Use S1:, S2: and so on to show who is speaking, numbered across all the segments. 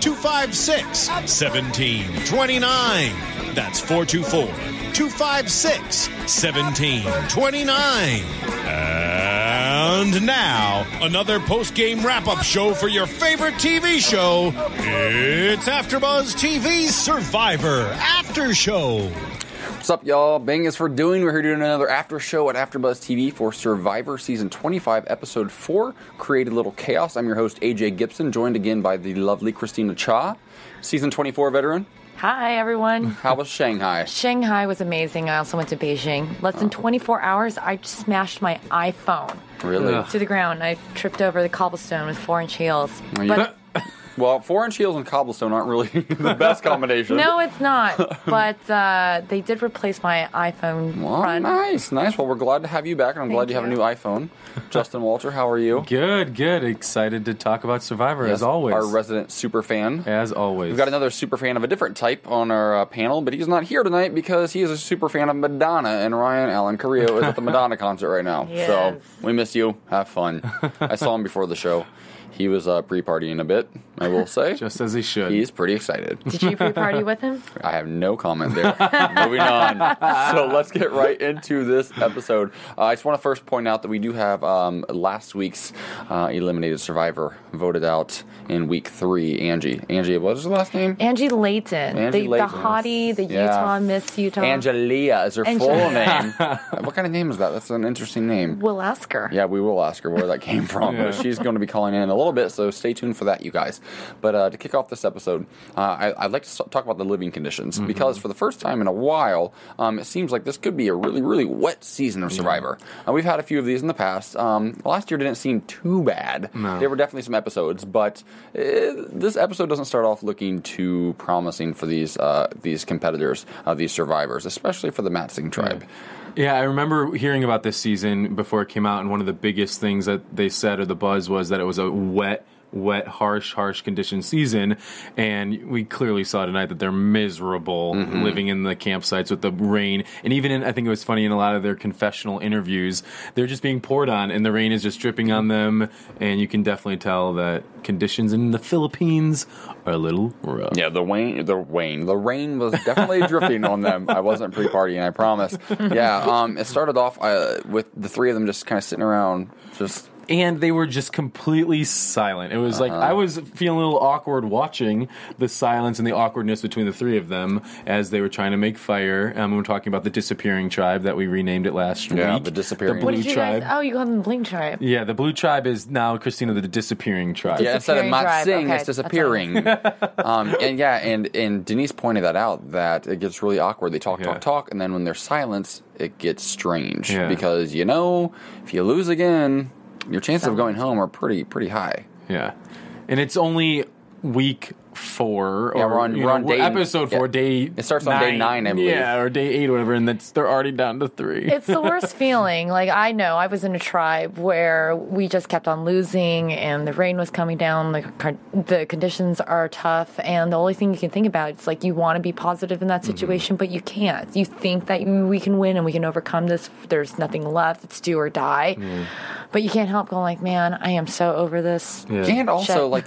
S1: 256 1729. That's 424 256 1729. And now, another post game wrap up show for your favorite TV show. It's AfterBuzz TV Survivor After Show.
S2: What's up, y'all? Bang is for doing. We're here doing another after show at AfterBuzz TV for Survivor Season 25, Episode 4, Created Little Chaos. I'm your host, AJ Gibson, joined again by the lovely Christina Cha, Season 24 veteran.
S3: Hi, everyone.
S2: How was Shanghai?
S3: Shanghai was amazing. I also went to Beijing. Less than 24 hours, I smashed my iPhone
S2: Really?
S3: to the ground. I tripped over the cobblestone with four inch heels.
S2: Are
S3: But
S2: Well, four inch heels and cobblestone aren't really the best combination.
S3: no, it's not. But uh, they did replace my iPhone
S2: Well,
S3: front.
S2: nice, nice. Well, we're glad to have you back, and I'm glad
S3: Thank
S2: you have a new iPhone. Justin Walter, how are you?
S4: Good, good. Excited to talk about Survivor as always.
S2: Our resident super fan.
S4: as always.
S2: We've got another super fan of a different type on our uh, panel, but he's not here tonight because he is a super fan of Madonna, and Ryan Allen Carrillo is at the Madonna concert right now.
S3: Yes.
S2: So we miss you. Have fun. I saw him before the show. He was uh, pre-partying a bit, I will say.
S4: just as he should.
S2: He's pretty excited.
S3: Did you pre-party with him?
S2: I have no comment there. Moving on. So let's get right into this episode. Uh, I just want to first point out that we do have um, last week's uh, eliminated survivor voted out in week three. Angie. Angie, what is her last name?
S3: Angie Layton,
S2: Angie
S3: the,
S2: Layton.
S3: the hottie, the
S2: Yeah.
S3: Utah Miss Utah.
S2: Angelia is her full name. what kind of name is that? That's an interesting name.
S3: We'll ask her.
S2: Yeah, we will ask her where that came from. But she's going to be calling in a little bit, so stay tuned for that, you guys. But uh, to kick off this episode, uh, I, I'd like to talk about the living conditions because for the first time in a while, um, it seems like this could be a really, really wet season of Survivor. Uh, we've had a few of these in the past. Um, last year didn't seem too bad. There were definitely some episodes, but uh, this episode doesn't start off looking too promising for these uh, these competitors, uh, these survivors, especially for the Matsing tribe.
S4: Yeah, I remember hearing about this season before it came out, and one of the biggest things that they said or the buzz was that it was a wet, wet, harsh, harsh condition season, and we clearly saw tonight that they're miserable
S2: Mm-hmm.
S4: living in the campsites with the rain, and even in I think it was funny in a lot of their confessional interviews, they're just being poured on, and the rain is just dripping on them, and you can definitely tell that conditions in the Philippines are a little rough.
S2: Yeah, the rain, the Wayne, the rain was definitely dripping on them. I wasn't pre-partying, I promise. Yeah, um, it started off uh, with the three of them just kind of sitting around, just
S4: and they were just completely silent. It was like
S2: Uh-huh.
S4: I was feeling a little awkward watching the silence and the awkwardness between the three of them as they were trying to make fire. Um, we we're talking about the disappearing tribe that we renamed it last
S2: Yeah,
S4: week.
S2: the disappearing.
S4: The
S3: What
S4: blue
S3: did you
S4: tribe.
S3: guys? Oh, you called them the Blink Tribe.
S4: Yeah, the blue tribe is now Christina the disappearing tribe.
S2: yeah, instead of
S3: Disappearing
S2: not
S3: tribe,
S2: seeing,
S3: okay,
S2: it's
S3: that's
S2: disappearing. um, and yeah, and and Denise pointed that out that it gets really awkward. They talk,
S4: Yeah.
S2: talk, talk, and then when there's silence, it gets strange
S4: Yeah.
S2: because you know if you lose again, your chances of going home are pretty pretty high.
S4: Yeah. And it's only week four
S2: Yeah,
S4: or
S2: we're on- we're on day-
S4: episode four,
S2: yeah.
S4: day.
S2: It starts on day nine, I believe.
S4: Yeah, or day eight, or whatever, and that's they're already down to three.
S3: It's the worst feeling. Like I know I was in a tribe where we just kept on losing, and the rain was coming down. The the conditions are tough, and the only thing you can think about is like you want to be positive in that
S4: Mm-hmm.
S3: situation, but you can't. You think that we can win and we can overcome this. There's nothing left. It's do or die. But you can't help going like, man, I am so over this.
S4: Yeah.
S2: And also, like,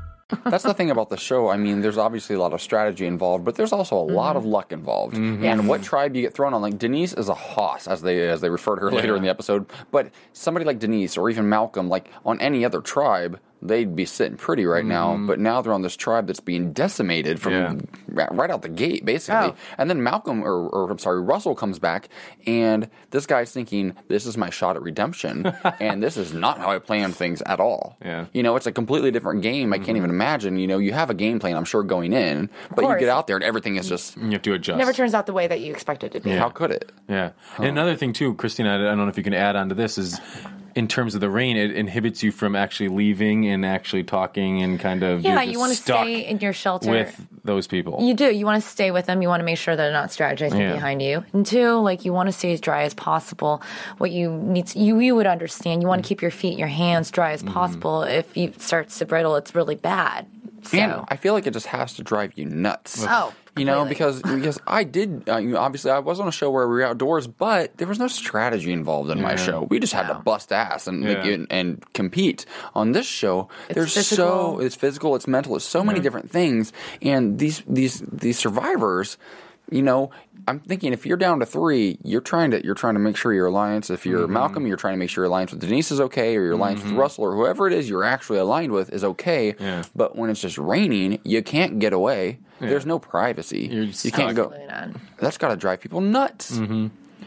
S2: That's the thing about the show. I mean, there's obviously a lot of strategy involved, but there's also a lot of mm-hmm. luck involved. Mm-hmm. And what tribe you get thrown on? Like Denise is a hoss, as they as they refer to her later in the episode. But somebody like Denise or even Malcolm, like on any other tribe, they'd be sitting pretty right now. Mm-hmm. But now they're on this tribe that's being decimated from
S4: Yeah.
S2: right out the gate, basically.
S3: Oh.
S2: And then Malcolm, or, or I'm sorry, Russell comes back, and this guy's thinking, "This is my shot at redemption," and this is not how I planned things at all.
S4: Yeah.
S2: You know, it's a completely different game. I can't mm-hmm. even imagine. You know, you have a game plan, I'm sure, going in, but you get out there and everything is just.
S4: you have to adjust.
S3: Never turns out the way that you expect it to be.
S2: How could it?
S4: Yeah. And another thing too, Christina, I don't know if you can add on to this is in terms of the rain, it inhibits you from actually leaving and actually talking and kind of
S3: Yeah,
S4: you're
S3: you
S4: just
S3: want to stay in your shelter.
S4: with those people.
S3: You do. You want to stay with them. You want to make sure they're not strategizing
S4: Yeah.
S3: behind you. And two, like you want to stay as dry as possible. What you need, to, you you would understand. You want to mm. keep your feet, your hands dry as mm. possible. If you start to brittle, it's really bad. So
S2: And I feel like it just has to drive you nuts.
S3: Oh,
S2: you know, because because I did. Uh, you know, obviously, I was on a show where we were outdoors, but there was no strategy involved in my show. We just had to bust ass and
S4: Yeah.
S2: and, and compete. On this show, there's so it's physical, it's mental, it's so many different things, and these these these survivors. You know, I'm thinking if you're down to three, you're trying to you're trying to make sure your alliance. If you're
S4: Mm-hmm.
S2: Malcolm, you're trying to make sure your alliance with Denise is okay, or your alliance with Russell, or whoever it is you're actually aligned with is okay.
S4: Yeah.
S2: But when it's just raining, you can't get away. There's no privacy.
S4: You're just
S2: you can't go.
S3: Not.
S2: That's got to drive people nuts.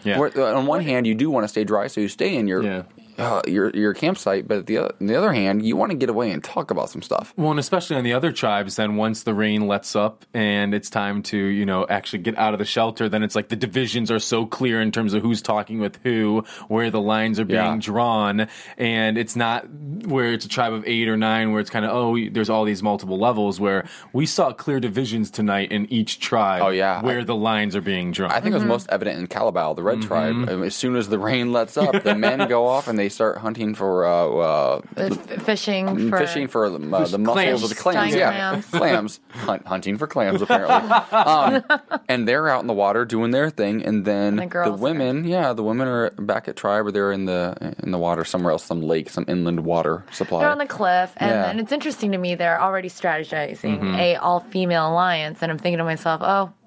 S4: yeah.
S2: Where, uh, on one hand, you do want to stay dry, so you stay in your
S4: Yeah.
S2: Uh, your your campsite. But the other, on the other hand, you want to get away and talk about some stuff.
S4: Well, and especially on the other tribes, then once the rain lets up and it's time to, you know, actually get out of the shelter, then it's like the divisions are so clear in terms of who's talking with who, where the lines are being
S2: Yeah.
S4: drawn. And it's not where it's a tribe of eight or nine where it's kind of, oh, there's all these multiple levels where we saw clear divisions tonight in each tribe.
S2: Oh, yeah.
S4: Where
S2: I-
S4: the lines are being drawn.
S2: I think it was most evident in Kalabaw, the Red Tribe. Um, As soon as the rain lets up, the men go off and they start hunting for uh, uh,
S3: F- fishing for
S2: fishing for the, uh, the mussels
S4: clams.
S2: of the clams.
S3: Giant
S2: yeah,
S3: clams.
S2: clams. Hunt, hunting for clams apparently. um, and they're out in the water doing their thing, and then
S3: the
S2: the,
S3: girls
S2: women, yeah, the women are back at tribe, or they're in the in the water somewhere else, some lake, some inland water supply.
S3: They're on the cliff, and,
S2: Yeah.
S3: and it's interesting to me. They're already strategizing
S4: Mm-hmm.
S3: a all female alliance, and I'm thinking to myself, oh, it's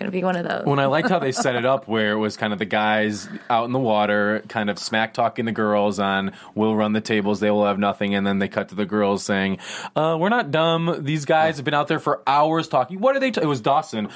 S3: going to be one of those.
S4: When I liked how they set it up, where it was kind of the guys out in the water, kind of smack talking the girls on, "We'll run the tables, they will have nothing," and then they cut to the girls saying, uh, "We're not dumb. These guys have been out there for hours talking. What are they? T-? It was Dawson.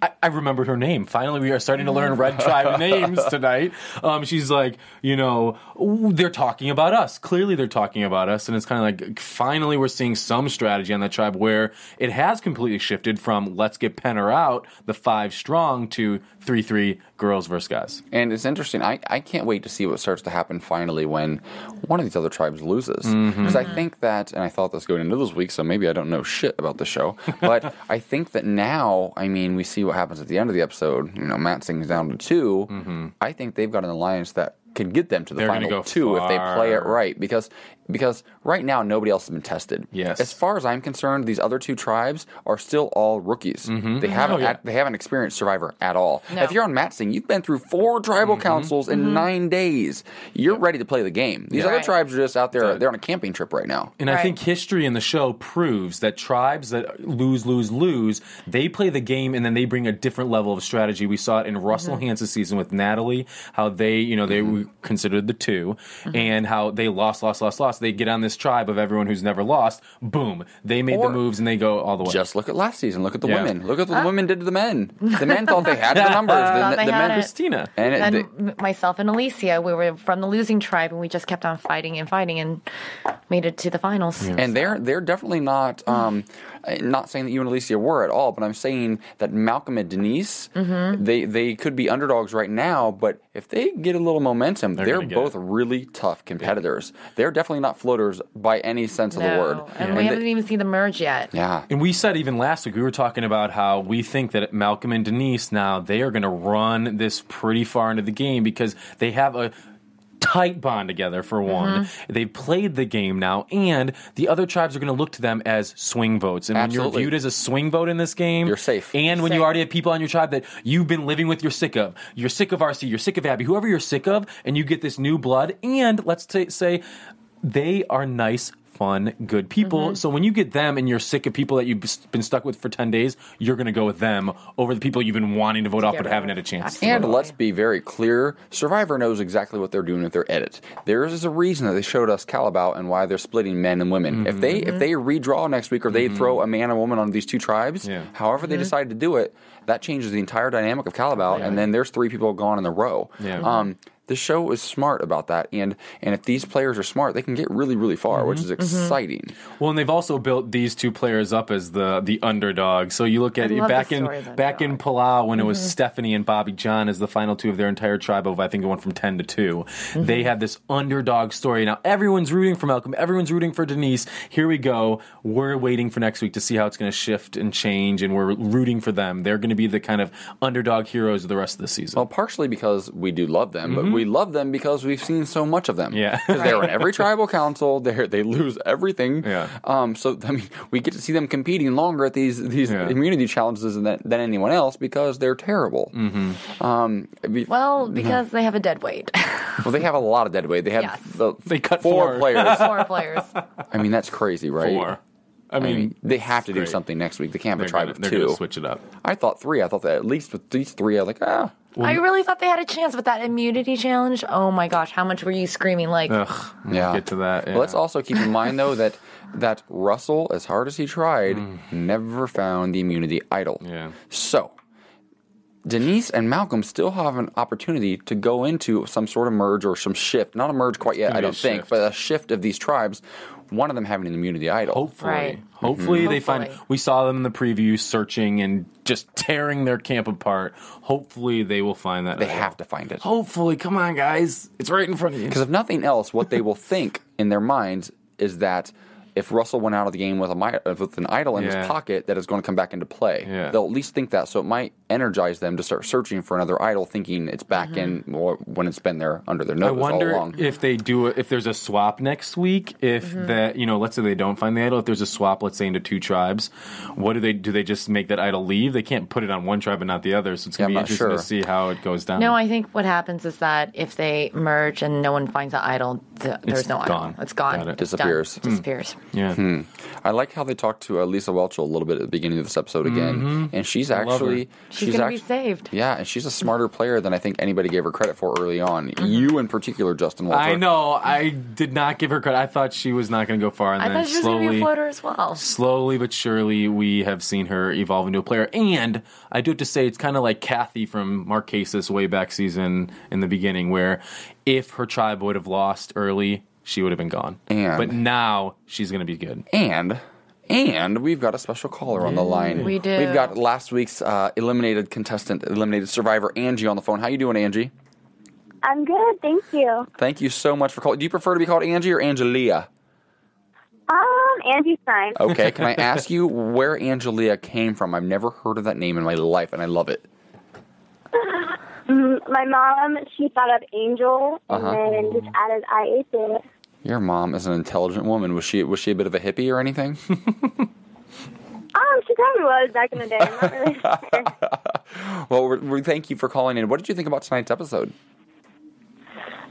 S4: I-, I remembered her name. Finally, we are starting to learn Red Tribe names tonight. Um, she's like, you know, they're talking about us. Clearly, they're talking about us, and it's kind of like finally we're seeing some strategy on the tribe where it has completely shifted from let's get Penner out, the five strong, to three three girls versus guys.
S2: And it's interesting. I, I can't wait to see what starts to happen finally when one of these other tribes loses.
S4: Mm-hmm.
S2: Because I think that, and I thought this going into this week, so maybe I don't know shit about the show, but I think that now, I mean, we see what happens at the end of the episode. You know, Matsing's down to 2 I think they've got an alliance that could get them to the
S4: Mm-hmm. They're
S2: final
S4: go
S2: two if they play it right. Because because right now nobody else has been tested.
S4: Yes.
S2: As far as I'm concerned, these other two tribes are still all rookies. They haven't
S4: Oh, yeah.
S2: they haven't experienced Survivor at all.
S3: No.
S2: If you're on Matsing, you've been through four tribal
S4: Mm-hmm.
S2: councils in nine days. You're ready to play the game. These other
S3: Right.
S2: tribes are just out there. They're on a camping trip right now.
S4: And I think history in the show proves that tribes that lose, lose, lose, they play the game and then they bring a different level of strategy. We saw it in Russell
S3: Mm-hmm.
S4: Hantz's season with Natalie, how they, you know, they were considered the 2
S3: Mm-hmm.
S4: and how they lost, lost, lost, lost. Lost. They get on this tribe of everyone who's never lost. Boom, they made
S2: Or-
S4: the moves and they go all the way.
S2: Just look at last season. Look at the
S4: Yeah.
S2: women. Look at what the women did to the men. The men thought they had the numbers.
S3: Thought
S2: The, the men.
S4: Christina.
S2: and, it,
S3: and
S2: they-
S3: myself and Alicia, we were from the losing tribe, and we just kept on fighting and fighting and made it to the finals.
S2: and they're they're definitely not um, not saying that you and Alicia were at all, but I'm saying that Malcolm and Denise
S3: Mm-hmm.
S2: they they could be underdogs right now, but if they get a little momentum, they're,
S4: gonna get
S2: both
S4: it.
S2: really tough competitors. They're definitely not floaters by any sense of the word.
S3: and
S2: And
S3: we
S2: they-
S3: haven't even seen the merge yet.
S2: yeah.
S4: And we said even last week we were talking about how we think that Malcolm and Denise now they are going to run this pretty far into the game because they have a tight bond together for one.
S3: Mm-hmm.
S4: They've played the game now and the other tribes are going to look to them as swing votes. And when you're viewed as a swing vote in this game,
S2: You're safe.
S4: And when you already have people on your tribe that you've been living with you're sick of. You're sick of RC, you're sick of Abby, whoever you're sick of and you get this new blood and let's ta say they are nice fun, good people.
S3: Mm-hmm.
S4: So when you get them and you're sick of people that you've been stuck with for 10 days, you're going to go with them over the people you've been wanting to vote off but haven't had a chance.
S2: And
S4: vote.
S2: let's be very clear Survivor knows exactly what they're doing with their edit. There is a reason that they showed us Kalabaw and why they're splitting men and women. If they if they redraw next week or they throw a man and woman on these two tribes,
S4: Yeah.
S2: however they decide to do it, that changes the entire dynamic of Kalabaw, and then there's three people gone in a row.
S4: Yeah.
S2: Um, the show is smart about that, and and if these players are smart, they can get really really far, which mm-hmm. is mm-hmm. exciting.
S4: Well, and they've also built these two players up as the the underdog. So you look at it back in
S3: story of the
S4: back in. Palau when it was mm-hmm. Stephanie and Bobby John as the final two of their entire tribe of I think it went from ten to 2 They had this underdog story. Now everyone's rooting for Malcolm. Everyone's rooting for Denise. Here we go. We're waiting for next week to see how it's going to shift and change, and we're rooting for them. They're going to be the kind of underdog heroes of the rest of the season.
S2: Well, partially because we do love them, but we love them because we've seen so much of them.
S4: Yeah.
S2: because they're in every tribal council. They they lose everything.
S4: Yeah.
S2: Um. So I mean, we get to see them competing longer at these these
S4: Yeah.
S2: immunity challenges than, than anyone else because they're terrible. Mm-hmm. Um. be-
S3: Well, because they have a dead weight.
S2: well, they have a lot of dead weight. They have
S3: Yes.
S2: the,
S4: They cut
S2: four,
S4: four.
S2: players.
S3: Four players.
S2: I mean, that's crazy, right?
S4: Four. I
S2: I
S4: mean,
S2: mean, they have to do something next week. They can't have
S4: they're
S2: a tribe
S4: gonna,
S2: of
S4: they're
S2: two.
S4: gonna switch it up.
S2: I thought three. I thought that at least with these three, I was like, ah.
S3: I really thought they had a chance with that immunity challenge. Oh my gosh, how much were you screaming? Like,
S4: Ugh, we'll
S2: Yeah.
S4: get to that.
S2: But let's also keep in mind though that that Russell, as hard as he tried, never found the immunity idol.
S4: Mm. Yeah.
S2: So Denise and Malcolm still have an opportunity to go into some sort of merge or some shift. Not a merge quite yet, I don't think,
S4: shift.
S2: but a shift of these tribes. One of them having an immunity idol.
S4: Hopefully,
S3: Right.
S4: hopefully mm-hmm. they find. We saw them in the preview searching and just tearing their camp apart. Hopefully, they will find that.
S2: They
S4: idol.
S2: have to find it.
S4: Hopefully, come on, guys, it's right in front of you.
S2: Because if nothing else, what they will think in their minds is that if Russell went out of the game with a uh, with an idol in
S4: Yeah.
S2: his pocket, that is going to come back into play.
S4: Yeah.
S2: They'll at least think that, so it might energize them to start searching for another idol, thinking it's back in or when it's been there under their nose
S4: I
S2: all
S4: wonder
S2: along.
S4: if they do it. If there's a swap next week, if that you know, let's say they don't find the idol. If there's a swap, let's say into two tribes, what do they do? They just make that idol leave? They can't put it on one tribe and not the other. So it's gonna
S2: I'm
S4: be interesting
S2: sure.
S4: to see how it goes down.
S3: no, I think what happens is that if they merge and no one finds the idol, th- there's no
S4: gone.
S3: idol. It's gone.
S4: Got it.
S3: It's done.
S2: Disappears.
S3: Disappears.
S4: Yeah. Hmm.
S2: I like how they talked to uh, Lisa Welch a little bit at the beginning of this episode again, mm-hmm. and she's actually
S3: She's, gonna be saved.
S2: Yeah, and she's a smarter player than I think anybody gave her credit for early on. Mm-hmm. You in particular, Justin Walter.
S4: I know. I did not give her credit. I thought she was not going to go far, and
S3: I
S4: then
S3: thought she was going to be
S4: slowly,
S3: a floater as well.
S4: slowly but surely, we have seen her evolve into a player. And I do have to say, it's kind of like Kathy from Marquesas way back season in the beginning, where if her tribe would have lost early, she would have been gone.
S2: And-
S4: but now she's going to be good.
S2: And and we've got a special caller on the line.
S3: We do.
S2: We've got last week's uh, eliminated contestant, eliminated survivor Angie on the phone. How you doing, Angie?
S5: I'm good, thank you.
S2: Thank you so much for calling. Do you prefer to be called Angie or Angelia?
S5: Um, Angie's fine.
S2: Okay, can I ask you where Angelia came from? I've never heard of that name in my life, and I love it.
S5: My mom, she thought of Angel and
S2: Uh-huh.
S5: then just added IA to it.
S2: Your mom is an intelligent woman. Was she was she a bit of a hippie or anything?
S5: Um, she probably was back in the day. I'm not really sure.
S2: well, we we thank you for calling in. What did you think about tonight's episode?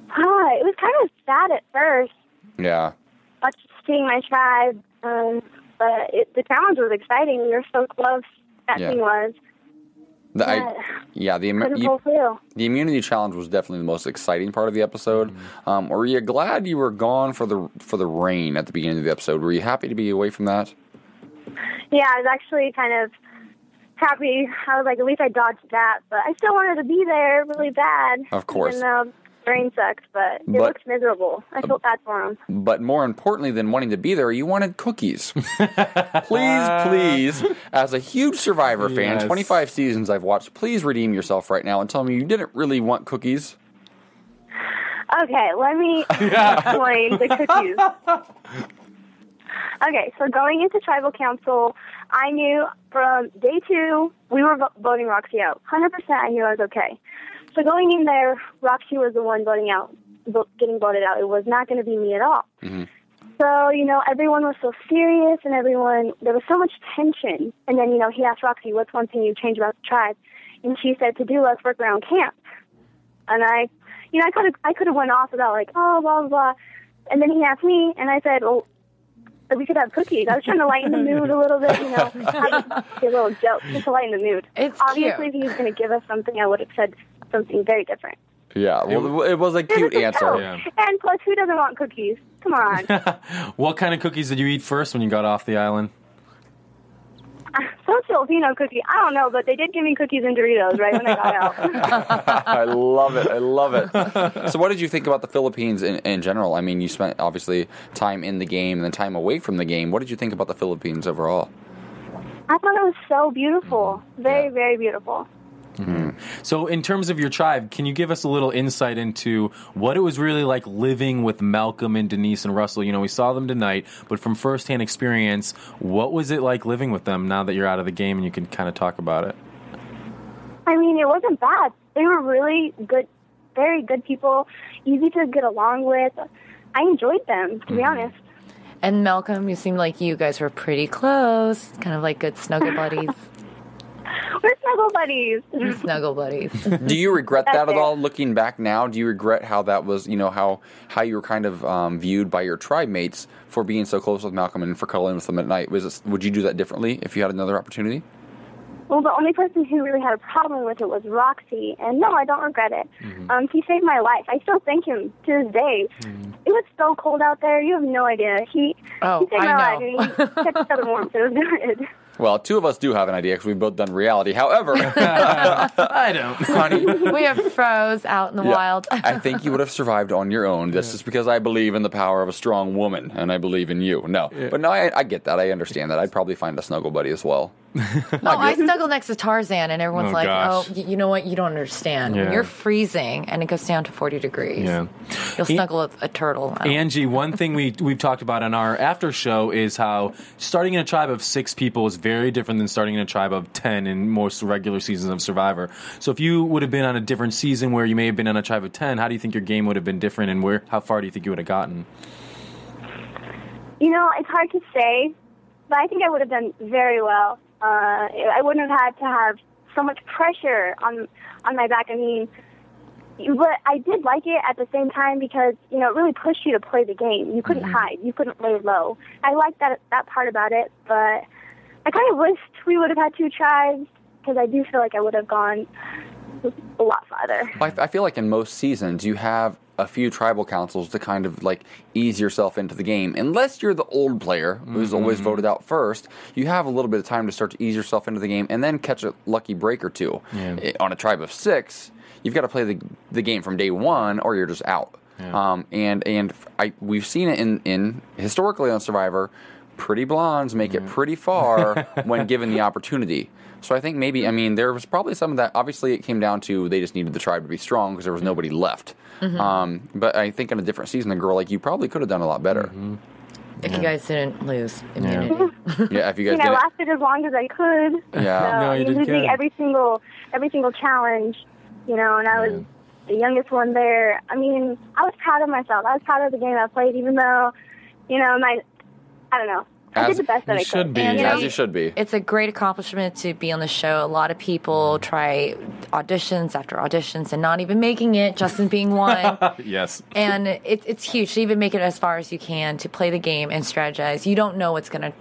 S5: Ah, it was kind of sad at first,
S2: Yeah.
S5: watching seeing my tribe, um, but it, the challenge was exciting. We were so close. That
S2: Yeah.
S5: thing was.
S2: The, I, yeah, the, you- the immunity challenge was definitely the most exciting part of the episode. Um, were you glad you were gone for the for the rain at the beginning of the episode? Were you happy to be away from that?
S5: Yeah, I was actually kind of happy. I was like, at least I dodged that, but I still wanted to be there really bad.
S2: Of course.
S5: Even though the rain sucked, but it
S2: But-
S5: looks miserable. I felt bad for him.
S2: But more importantly than wanting to be there, you wanted cookies. please, please, as a huge Survivor fan, 25 seasons I've watched, please redeem yourself right now and tell me you didn't really want cookies.
S5: Okay, let me explain the cookies. Okay, so going into tribal council, I knew from day two we were voting Roxy out. Hundred percent, I knew I was okay. So going in there, Roxy was the one voting out, vo- getting voted out. It was not going to be me at all. Mm-hmm. So you know, everyone was so serious, and everyone there was so much tension. And then you know, he asked Roxy, "What's one thing you change about the tribe?" And she said, "To do less work around camp." And I, you know, I could have I could have went off about like, oh, blah blah blah. And then he asked me, and I said, well, we could have cookies. I was trying to lighten the mood a little bit, you know, have a, a little joke just to lighten the mood.
S3: It's
S5: Obviously,
S3: cute.
S5: if he was going to give us something, I would have said something very different.
S2: Yeah, well, it was a cute
S5: was a
S2: answer.
S4: Yeah.
S5: And plus, who doesn't want cookies? Come on.
S4: What kind of cookies did you eat first when you got off the island?
S5: Some Filipino cookie. I don't know, but they did give me cookies and Doritos right when I got out.
S2: I love it. I love it. so, what did you think about the Philippines in, in general? I mean, you spent obviously time in the game and then time away from the game. What did you think about the Philippines overall?
S5: I thought it was so beautiful. Mm-hmm. Very,
S4: Yeah.
S5: very beautiful. Mm-hmm.
S4: So, in terms of your tribe, can you give us a little insight into what it was really like living with Malcolm and Denise and Russell? You know, we saw them tonight, but from firsthand experience, what was it like living with them now that you're out of the game and you can kind of talk about it?
S5: I mean, it wasn't bad. They were really good, very good people, easy to get along with. I enjoyed them, to be mm-hmm. honest.
S3: And Malcolm, you seemed like you guys were pretty close, kind of like good snuggle buddies.
S5: We're snuggle buddies.
S3: We're snuggle buddies.
S2: Do you regret that at
S5: it.
S2: all? Looking back now, do you regret how that was? You know how how you were kind of um, viewed by your tribe mates for being so close with Malcolm and for cuddling with him at night. Was it, would you do that differently if you had another opportunity?
S5: Well, the only person who really had a problem with it was Roxy, and no, I don't regret it. Um, he saved my life. I still thank him to this day. It was so cold out there. You have no idea. He,
S3: Oh,
S5: he saved my
S3: I
S5: life,
S3: know.
S5: and he kept each other warm. So it was good.
S2: Well, two of us do have an idea because we've both done reality. However,
S4: I don't.
S2: honey,
S3: we have froze out in the
S2: yeah,
S3: wild.
S2: I think you would have survived on your own. That's is because I believe in the power of a strong woman, and I believe in you. No, but no, I, I get that. I understand that. I'd probably find a snuggle buddy as well.
S3: Oh, I snuggle next to Tarzan, and everyone's
S4: Oh,
S3: like, oh,
S4: gosh.
S3: "Oh, y- you know what? You don't understand.
S4: Yeah.
S3: When you're freezing and it goes down to 40 degrees,
S4: Yeah.
S3: you'll snuggle with a turtle."
S4: Angie, one thing we we've talked about on our after show is how starting in a tribe of six people is very different than starting in a tribe of ten in most regular seasons of Survivor. So if you would have been on a different season where you may have been on a tribe of ten, how do you think your game would have been different, and where how far do you think you would have gotten?
S5: You know, it's hard to say, but I think I would have done very well. Uh, I wouldn't have had to have so much pressure on on my back. I mean, but I did like it at the same time because you know it really pushed you to play the game. You couldn't hide. You couldn't lay low. I liked that that part about it, but I kind of wished we would have had two tribes because I do feel like I would have gone a lot farther.
S2: I, I feel like in most seasons you have a few tribal councils to kind of like ease yourself into the game. Unless you're the old player who's always voted out first, you have a little bit of time to start to ease yourself into the game and then catch a lucky break or two. Eh, On a tribe of six, you've got to play the the game from day one or you're just out. Um, and and I we've seen it in in historically on Survivor. Pretty blondes make it pretty far when given the opportunity. So I think maybe I mean there was probably some of that. Obviously, it came down to they just needed the tribe to be strong because there was nobody left. Um, but I think in a different season, a girl like you probably could have done a lot better.
S3: if you guys didn't lose immunity.
S2: Yeah, if you guys
S5: I mean, I
S2: did.
S5: lasted as long as I could.
S2: Yeah.
S5: So,
S4: No,
S5: I
S4: you
S5: mean,
S4: did
S5: losing
S4: good.
S5: every single every single challenge, you know, and I was the youngest one there. I mean, I was proud of myself. I was proud of the game I played, even though, you know, my I don't know. I
S2: As-
S5: did the best that
S4: you
S5: I
S4: should
S5: could.
S4: be,
S3: And,
S4: yeah.
S2: As you should be.
S3: It's a great accomplishment to be on the show. A lot of people try auditions after auditions and not even making it. Justin being one.
S4: Yes.
S3: and it, it's huge to even make it as far as you can to play the game and strategize. You don't know what's going to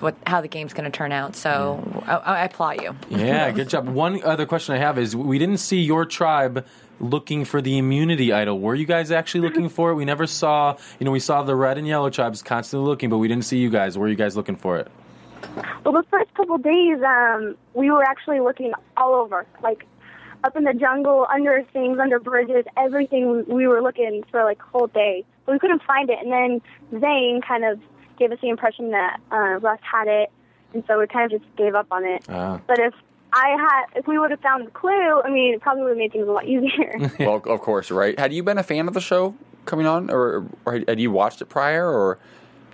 S3: what how the game's going to turn out. So I, I applaud you.
S4: Yeah, good job. One other question I have is we didn't see your tribe looking for the immunity idol. Were you guys actually looking for it? We never saw, you know, we saw the red and yellow tribes constantly looking, but we didn't see you guys. Were you guys looking for it?
S5: Well, the first couple days, um, we were actually looking all over, like up in the jungle, under things, under bridges, everything. We were looking for like whole day, but we couldn't find it. And then Zane kind of gave us the impression that uh, Russ had it, and so we kind of just gave up on it.
S4: Ah.
S5: But if I had, if we would have found the clue, I mean, it probably would have made things a lot easier.
S2: well, of course, right? Had you been a fan of the show coming on, or, or had you watched it prior, or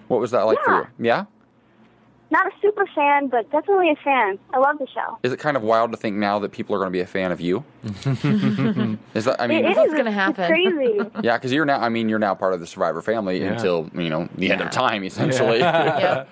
S2: what was that like for you? Yeah.
S5: Not a super fan, but definitely a fan. I love the show.
S2: Is it kind of wild to think now that people are going to be a fan of you? is that? I mean,
S5: it is
S3: what's gonna
S5: It's
S3: happen.
S5: crazy.
S2: yeah, because you're now. I mean, you're now part of the Survivor family
S4: Yeah.
S2: until you know the end of time, essentially.
S3: Yep.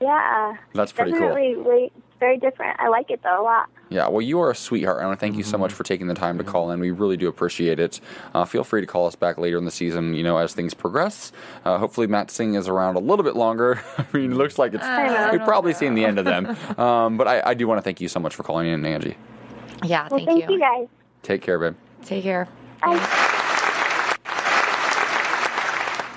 S5: yeah.
S2: That's pretty cool.
S5: definitely Way, very different. I like it though a lot.
S2: Yeah, well, you are a sweetheart. I want to thank you so much for taking the time to call in. We really do appreciate it. Uh, feel free to call us back later in the season, you know, as things progress. Uh, hopefully, Matsing is around a little bit longer. I mean, it looks like it's.
S5: know.
S2: We've probably seen the end of them. Um, but I, I do want to thank you so much for calling in, Angie.
S3: Yeah,
S5: Well,
S3: thank,
S5: thank you guys.
S2: Take care, babe.
S3: Take care.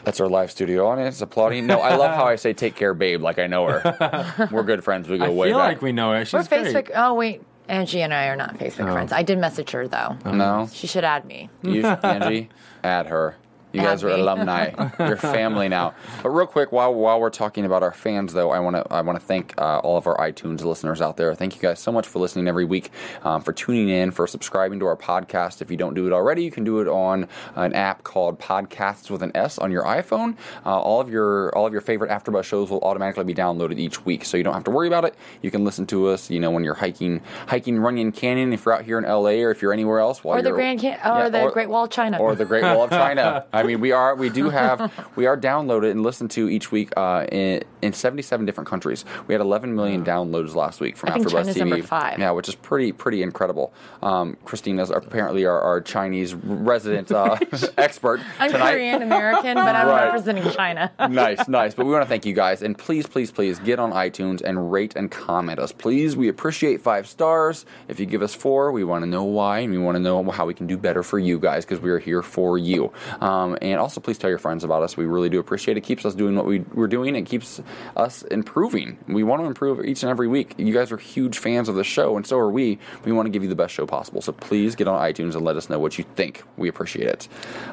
S2: That's our live studio audience applauding. No, I love how I say "take care, babe," like I know her. We're good friends. We go
S4: I
S2: way
S4: feel
S2: back.
S4: like we know her. She's
S3: We're
S4: great.
S3: Facebook. Oh wait, Angie and I are not Facebook
S4: Oh.
S3: friends. I did message her though.
S2: no,
S3: She should add me.
S2: You, Angie, add her. You guys are alumni. You're family now. But real quick, while while we're talking about our fans, though, I want to I want to thank uh, all of our iTunes listeners out there. Thank you guys so much for listening every week, um, for tuning in, for subscribing to our podcast. If you don't do it already, you can do it on an app called Podcasts with an S on your iPhone. Uh, all of your all of your favorite AfterBuzz shows will automatically be downloaded each week, so you don't have to worry about it. You can listen to us, you know, when you're hiking hiking Runyon Canyon, if you're out here in LA, or if you're anywhere else, while
S3: Or the Grand Can- or
S2: Yeah,
S3: the Great Wall of China.
S2: or the Great Wall of China. I mean, we are we do have we are downloaded and listened to each week uh, in in seventy seven different countries. We had eleven million downloads last week from
S3: I think
S2: AfterBuzz
S3: China's
S2: TV.
S3: five.
S2: Yeah, which is pretty pretty incredible. Um, Christine is apparently our, our Chinese resident uh, expert
S3: I'm
S2: tonight.
S3: Korean American, but I'm
S2: Right.
S3: representing China.
S2: nice, nice. But we want to thank you guys, and please, please, please get on iTunes and rate and comment us. Please, we appreciate five stars. If you give us four, we want to know why, and we want to know how we can do better for you guys because we are here for you. Um, and also, please tell your friends about us. We really do appreciate it. Keeps us doing what we, we're doing. It keeps us improving. We want to improve each and every week. You guys are huge fans of the show, and so are we. We want to give you the best show possible. So please get on iTunes and let us know what you think. We appreciate it.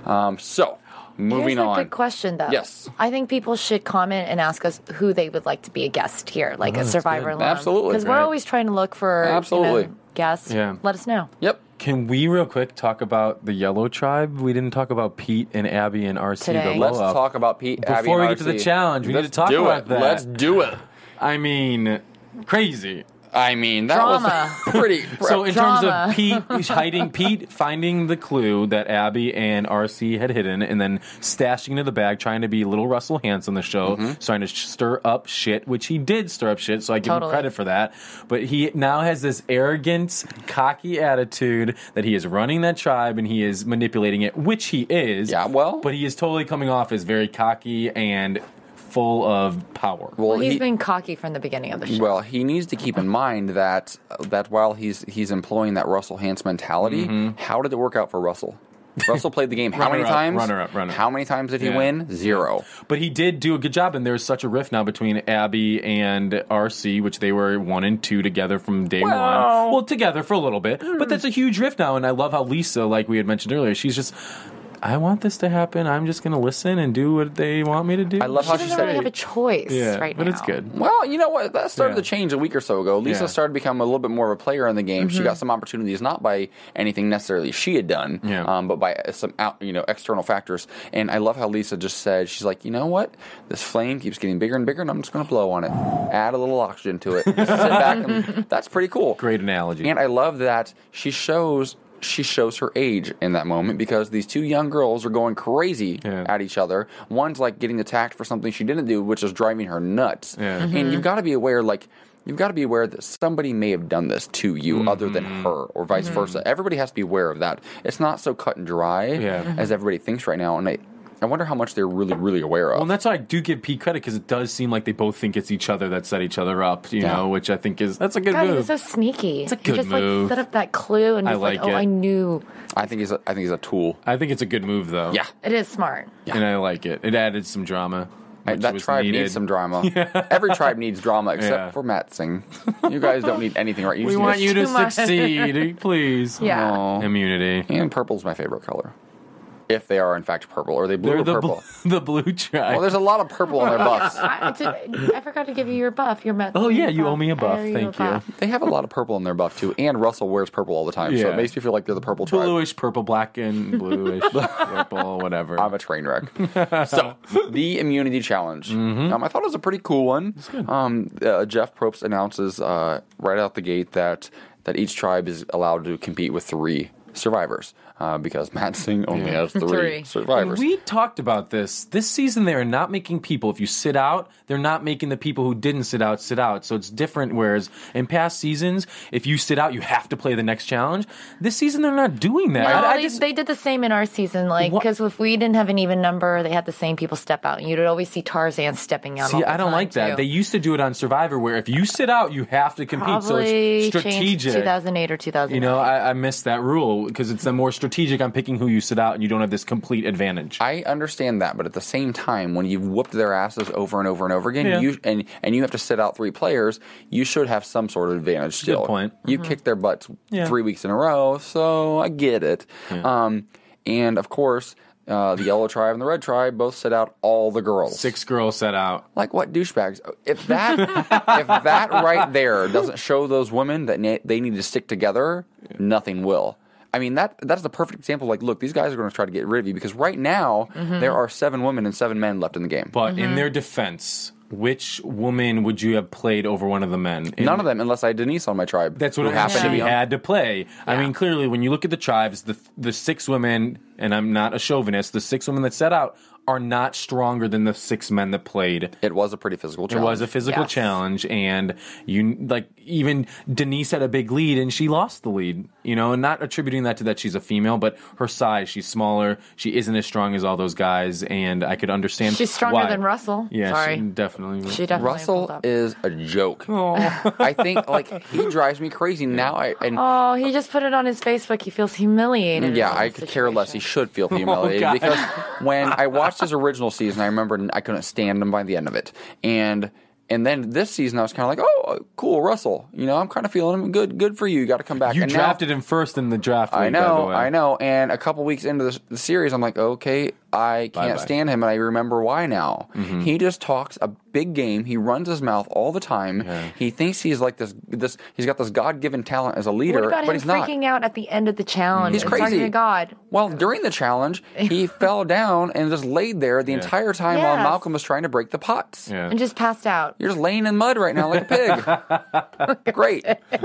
S2: Um, so. Moving
S3: Here's
S2: on.
S3: a good question, though.
S2: Yes.
S3: I think people should comment and ask us who they would like to be a guest here, like a Survivor
S4: good.
S3: alum.
S2: Absolutely.
S3: Because we're always trying to look for you know,
S2: Absolutely.
S3: guests.
S4: Yeah.
S3: Let us know.
S2: Yep.
S4: Can we real quick talk about the Yellow Tribe? We didn't talk about Pete and Abby and RC.
S3: Today.
S4: The
S2: Let's
S4: blow-up.
S2: talk about Pete.
S4: Before
S2: Abby, and
S4: we get to the challenge, we need
S2: Let's
S4: to talk
S2: do
S4: about
S2: it.
S4: that.
S2: Let's do it.
S4: I mean, crazy.
S2: I mean, that
S3: Drama.
S2: was pretty.
S4: So in
S3: Drama.
S4: terms of Pete hiding, Pete finding the clue that Abby and RC had hidden, and then stashing into the bag, trying to be little Russell Hanson the show,
S2: Mm-hmm.
S4: trying to stir up shit, which he did stir up shit. So I give
S3: Totally.
S4: him credit for that. But he now has this arrogant, cocky attitude that he is running that tribe and he is manipulating it, which he is.
S2: Yeah, well-
S4: but he is totally coming off as very cocky and full of power.
S2: well,
S3: Well, he's
S2: he,
S3: been cocky from the beginning of the show.
S2: well, he needs to keep in mind that that while he's he's employing that Russell Hantz mentality, how did it work out for Russell? Russell played the game how many
S4: Mm-hmm. Runner-up,
S2: times?
S4: runner-up, runner-up.
S2: How many times did he
S4: Yeah.
S2: win? Zero.
S4: But he did do a good job, and there's such a rift now between Abby and RC, which they were one and two together from day one. Well, together for a little bit, but that's a huge rift now, and I love how Lisa, like we had mentioned earlier, she's just. I want this to happen. I'm just going to listen and do what they want me to do.
S2: I love
S3: she
S2: how she
S3: doesn't
S2: said
S3: really have a choice
S4: yeah,
S3: right
S4: but
S3: now.
S4: it's good.
S2: Well, you know what? That started
S4: Yeah.
S2: to change a week or so ago. Lisa
S4: Yeah.
S2: started to become a little bit more of a player in the game. She got some opportunities, not by anything necessarily she had done,
S4: Yeah.
S2: um, but by some out, you know, external factors. And I love how Lisa just said, she's like, you know what? This flame keeps getting bigger and bigger, and I'm just going to blow on it. Add a little oxygen to it. Sit back, and that's pretty cool.
S4: Great analogy.
S2: And I love that she shows she shows her age in that moment because these two young girls are going crazy
S4: Yeah.
S2: at each other. One's like getting attacked for something she didn't do, which is driving her nuts.
S4: Yeah. Mm-hmm.
S2: And you've got to be aware, like. You've got to be aware that somebody may have done this to you mm-hmm. other than
S4: Mm-hmm.
S2: her, or vice mm-hmm. versa. Everybody has to be aware of that. It's not so cut and dry
S4: Yeah.
S2: as everybody thinks right now. And I, I wonder how much they're really, really aware of.
S4: Well, and that's why I do give Pete credit because it does seem like they both think it's each other that set each other up. You
S2: Yeah.
S4: know, which I think is that's a good
S3: God, he
S4: move.
S3: was so sneaky.
S4: It's a
S3: he
S4: good
S3: just
S4: move.
S3: like set up that clue and
S4: I
S3: he's like,
S4: like
S3: "Oh,
S4: it.
S3: I knew."
S2: I think he's a, I think he's a tool.
S4: I think it's a good move though.
S2: Yeah.
S3: It is smart.
S4: and I like it. It added some drama. Which
S2: that tribe
S4: needed.
S2: needs some drama. Every tribe needs drama except
S4: Yeah.
S2: for Matsing. You guys don't need anything, right? You
S4: We want you to
S3: much.
S4: succeed, please.
S3: Yeah.
S2: Aw.
S4: Immunity.
S2: And purple's my favorite color. If they are in fact purple, are they blue
S4: They're
S2: or
S4: the
S2: purple?
S4: bl- the blue tribe.
S2: well, there's a lot of purple on their buffs.
S3: I, it's- I forgot to give you your buff. Your Met.
S4: Oh, yeah, you owe me a buff.
S3: owe a
S4: Thank you.
S3: buff.
S2: They have a lot of purple in their buff too, and Russell wears purple all the time, so
S4: Yeah.
S2: it makes me feel like they're the purple tribe.
S4: bluish, purple, black, and bluish, purple, whatever.
S2: I'm a train wreck. so the immunity challenge.
S4: Mm-hmm.
S2: Um, I thought it was a pretty cool one. Um, uh, Jeff Probst announces uh, right out the gate that that each tribe is allowed to compete with three survivors uh, because Matsing only has three,
S3: Three.
S2: survivors.
S4: We talked about this. This season, they are not making people, if you sit out, they're not making the people who didn't sit out sit out. So it's different. Whereas in past seasons, if you sit out, you have to play the next challenge. This season, they're not doing that.
S3: No,
S4: I, I
S3: they,
S4: just,
S3: they did the same in our season, like because if we didn't have an even number, they had the same people step out. And You'd always see Tarzan stepping out.
S4: See,
S3: all the
S4: I don't
S3: time,
S4: like that.
S3: too.
S4: They used to do it on Survivor, where if you sit out, you have to compete. so it's strategic.
S3: 2008 or 2009.
S4: You know, I, I missed that rule because it's a more strategic on picking who you sit out, and you don't have this complete advantage.
S2: I understand that, but at the same time, when you've whooped their asses over and over and over again,
S4: Yeah.
S2: you and and you have to sit out three players, you should have some sort of advantage. Still,
S4: point.
S2: You kicked their butts
S4: Yeah.
S2: three weeks in a row, so I get it. Um, and of course, uh, the yellow tribe and the red tribe both sit out all the girls.
S4: Six girls set out.
S2: Like what douchebags? If that if that right there doesn't show those women that na- they need to stick together, nothing will. I mean that that's the perfect example. Like, look, these guys are going to try to get rid of you because right now mm-hmm. there are seven women and seven men left in the game.
S4: But in mm-hmm. their defense, which woman would you have played over one of the men? In-
S2: None of them, unless I had Denise on my tribe.
S4: That's what
S2: who
S4: it
S2: happened to
S4: happened.
S2: be
S4: She had to play. I mean, clearly, when you look at the tribes, the the six women, and I'm not a chauvinist, the six women that set out are not stronger than the six men that played.
S2: It was a pretty physical challenge.
S4: It was a physical
S3: Yes.
S4: challenge, and you like even Denise had a big lead, and she lost the lead. You know, and not attributing that to that she's a female, but her size, she's smaller, she isn't as strong as all those guys, and I could understand.
S3: She's stronger
S4: why.
S3: than Russell.
S4: Yeah,
S3: Sorry.
S4: she definitely.
S3: She definitely
S2: Russell is a joke. I think like he drives me crazy now. I and
S3: Oh, he just put it on his Facebook. He feels humiliated.
S2: Yeah, I
S3: this
S2: could care less. He should feel oh, humiliated
S4: God.
S2: because when I watched his original season, I remember I couldn't stand him by the end of it, and and then this season I was kind of like, oh, cool, Russell. You know, I'm kind of feeling him. Good, good for you. You got to come back.
S4: You
S2: and now-
S4: drafted him first in the draft.
S2: I
S4: league, the
S2: know. I know. And a couple weeks into the, the series, I'm like, okay, I can't
S4: Bye-bye.
S2: stand him, and I remember why now.
S4: Mm-hmm.
S2: He just talks a big game. He runs his mouth all the time.
S4: Yeah.
S2: He thinks he's like this. This he's got this God given talent as a leader,
S3: What about
S2: but
S3: him
S2: he's not.
S3: freaking out at the end of the challenge?
S2: He's crazy.
S3: to God.
S2: Well, during the challenge, he fell down and just laid there the entire time while Malcolm was trying to break the pots.
S4: Yeah.
S3: and just passed out.
S2: You're just laying in mud right now like a pig. Great.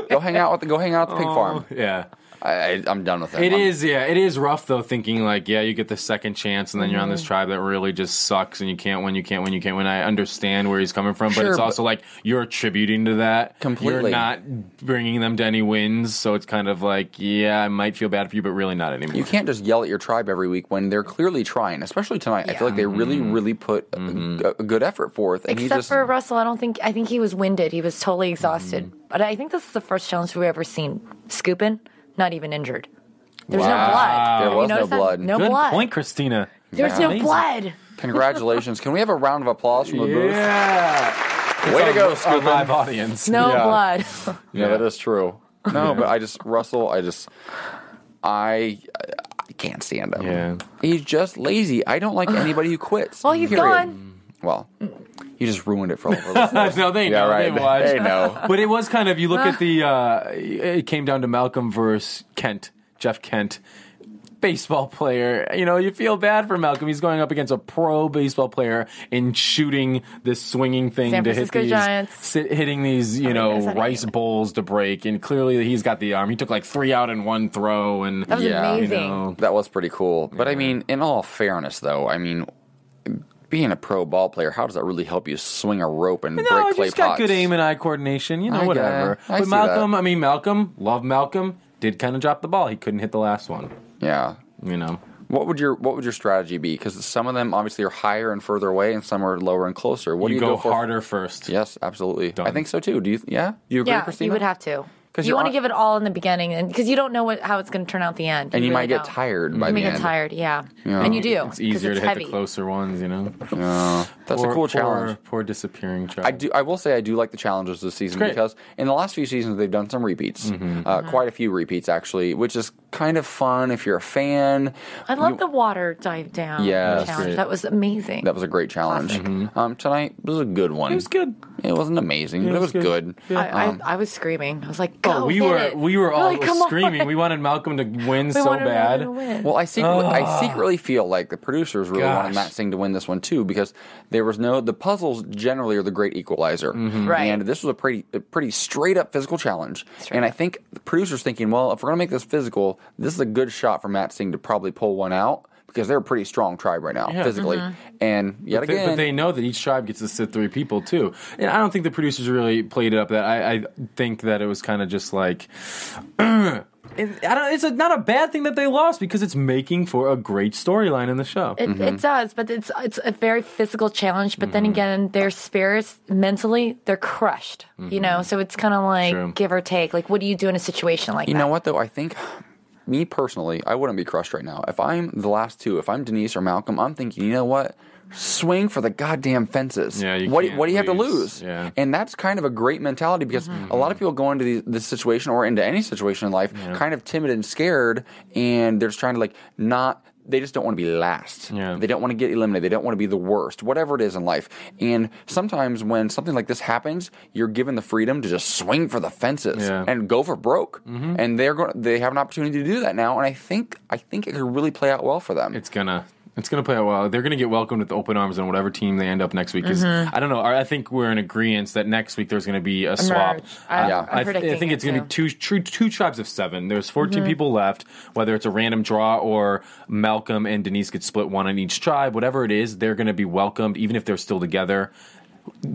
S2: Go hang out with the go hang out at the pig farm.
S4: Yeah.
S2: I, I, I'm done with it.
S4: It
S2: I'm-
S4: is, yeah. It is rough though, thinking like, yeah, you get the second chance, and then you're on
S2: Mm-hmm.
S4: this tribe that really just sucks, and you can't win, you can't win, you can't win. I understand where he's coming from, but
S2: Sure,
S4: it's
S2: but-
S4: also like you're attributing to that.
S2: Completely.
S4: You're not bringing them to any wins, so it's kind of like, yeah, I might feel bad for you, but really not anymore.
S2: You can't just yell at your tribe every week when they're clearly trying, especially tonight. I feel like they really,
S4: Mm-hmm.
S2: really put a- a, a good effort forth. And he
S3: Except
S2: just,
S3: for Russell, I don't think. I think he was winded. He was totally exhausted.
S2: Mm-hmm.
S3: But I think this is the first challenge we've ever seen scooping, not even injured. There's
S2: Wow.
S3: no blood.
S2: There
S3: You
S2: was no
S3: notice that?
S2: blood.
S3: No
S4: Good
S3: blood.
S4: point, Christina.
S3: There's no
S4: Amazing.
S3: blood.
S2: congratulations. Can we have a round of applause from the booth?
S4: Yeah.
S2: Way to go,
S4: Our
S2: Scoopin'.
S4: live audience.
S3: No
S2: Yeah.
S3: blood.
S2: Yeah, that is true. No, but I just Russell. I just I I can't stand him.
S4: Yeah.
S2: he's just lazy. I don't like anybody who quits.
S3: Well, he's
S2: period.
S3: gone.
S2: Well, you just ruined it for all of our listeners.
S4: no, they
S2: Yeah,
S4: know.
S2: right.
S4: They watch.
S2: They know.
S4: But it was kind of you look at the. Uh, it came down to Malcolm versus Kent, Jeff Kent, baseball player. You know, you feel bad for Malcolm. He's going up against a pro baseball player and shooting this swinging thing
S3: San
S4: to hit
S3: Francisco
S4: these,
S3: Giants.
S4: sit- hitting these you
S3: Oh,
S4: know
S3: yes, I know.
S4: rice bowls to break. And clearly he's got the arm. He took like three out in one throw, and
S3: That was
S2: Yeah,
S3: amazing.
S4: you know,
S2: That was pretty cool. But I mean, in all fairness, though, I mean, being a pro ball player, how does that really help you swing a rope and
S4: No,
S2: break clay
S4: he's got good aim and eye coordination. You know,
S2: I
S4: whatever.
S2: get- I
S4: but
S2: see
S4: Malcolm,
S2: that.
S4: I mean, Malcolm, love Malcolm, did kind of drop the ball. He couldn't hit the last one.
S2: Yeah.
S4: You know,
S2: What would your What would your strategy be? Because some of them obviously are higher and further away, and some are lower and closer. What
S4: you,
S2: do you
S4: go,
S2: for?
S4: harder first.
S2: Yes, absolutely. I think so too. Do you? Yeah, you agree,
S3: yeah,
S2: Christina?
S3: you would have to.
S2: 'Cause
S3: you want to give it all in the beginning, and because you don't know what how it's going to turn out at the end,
S2: and you
S3: really
S2: might get
S3: don't.
S2: tired by
S3: You may
S2: the
S3: get tired, yeah.
S2: Yeah.
S3: and you do.
S4: It's
S3: 'cause
S4: easier
S3: it's
S4: to
S3: heavy.
S4: hit the closer ones, you know.
S2: Yeah, that's
S4: Poor-
S2: a cool
S4: poor-
S2: challenge.
S4: Poor disappearing challenge.
S2: I do. I will say I do like the challenges this season because in the last few seasons they've done some repeats,
S4: Mm-hmm.
S2: uh, quite a few repeats actually, which is kind of fun if you're a fan.
S3: I love
S2: You-
S3: the water dive down
S2: Yeah, that's
S3: challenge.
S4: great.
S3: That was amazing.
S2: That was a great challenge. Um, tonight was a good one.
S4: It was good.
S2: It wasn't amazing, but
S4: it
S2: it was
S4: was
S2: good.
S4: good.
S3: I, I,
S2: Um,
S3: I was screaming. I was like, "Go,
S4: Oh, we
S3: hit
S4: were
S3: it."
S4: we were all
S3: Like, come on.
S4: screaming. We wanted Malcolm to win
S3: We
S4: so bad.
S3: Win.
S2: Well, I secretly, I secretly feel like the producers really wanted
S4: Gosh.
S2: Matsing to win this one too because there was no the puzzles generally are the great equalizer,
S3: Right.
S2: and this was a pretty a pretty straight up physical challenge. and I think the producers thinking, well, if we're gonna make this physical, this is a good shot for Matsing to probably pull one out because they're a pretty strong tribe right now
S4: Yeah.
S2: physically.
S3: Mm-hmm.
S2: And yet
S4: But they,
S2: again,
S4: but they know that each tribe gets to sit three people too, and I don't think the producers really played it up. That I, I think that it was kind of just like, and I don't. It's a, not a bad thing that they lost because it's making for a great storyline in the show.
S3: It,
S2: Mm-hmm.
S3: it does, but it's it's a very physical challenge. But
S4: Mm-hmm.
S3: then again, their spirits mentally they're crushed. You know, so it's kind of like
S4: Mm-hmm. True.
S3: give or take. Like, what do you do in a situation like
S2: You
S3: that?
S2: You know what though? I think me personally, I wouldn't be crushed right now. If I'm the last two, if I'm Denise or Malcolm, I'm thinking, you know what? Swing for the goddamn fences.
S4: Yeah, you
S2: what, what do you have to
S4: lose.
S2: lose?
S4: Yeah.
S2: And that's kind of a great mentality because
S3: Mm-hmm.
S2: a lot of people go into these, this situation or into any situation in life kind of timid and scared, and they're just trying to like not. They just don't want to be last.
S4: Yeah.
S2: They don't want to get eliminated. They don't want to be the worst, whatever it is in life. And sometimes when something like this happens, you're given the freedom to just swing for the fences
S4: Yeah.
S2: and go for broke. And they're going. They have an opportunity to do that now, and I think I think it could really play out well for them.
S4: It's gonna. It's gonna play out well. They're gonna get welcomed with open arms on whatever team they end up next week. Because
S3: Mm-hmm.
S4: I don't know. I I think we're in agreement that next week there's gonna be a swap.
S3: I-
S2: Yeah.
S3: I'm
S4: I, th- I think
S3: it
S4: it's gonna be
S3: too.
S4: two two tribes of seven. There's 14
S3: Mm-hmm.
S4: people left. Whether it's a random draw or Malcolm and Denise get split one in each tribe, whatever it is, they're gonna be welcomed even if they're still together.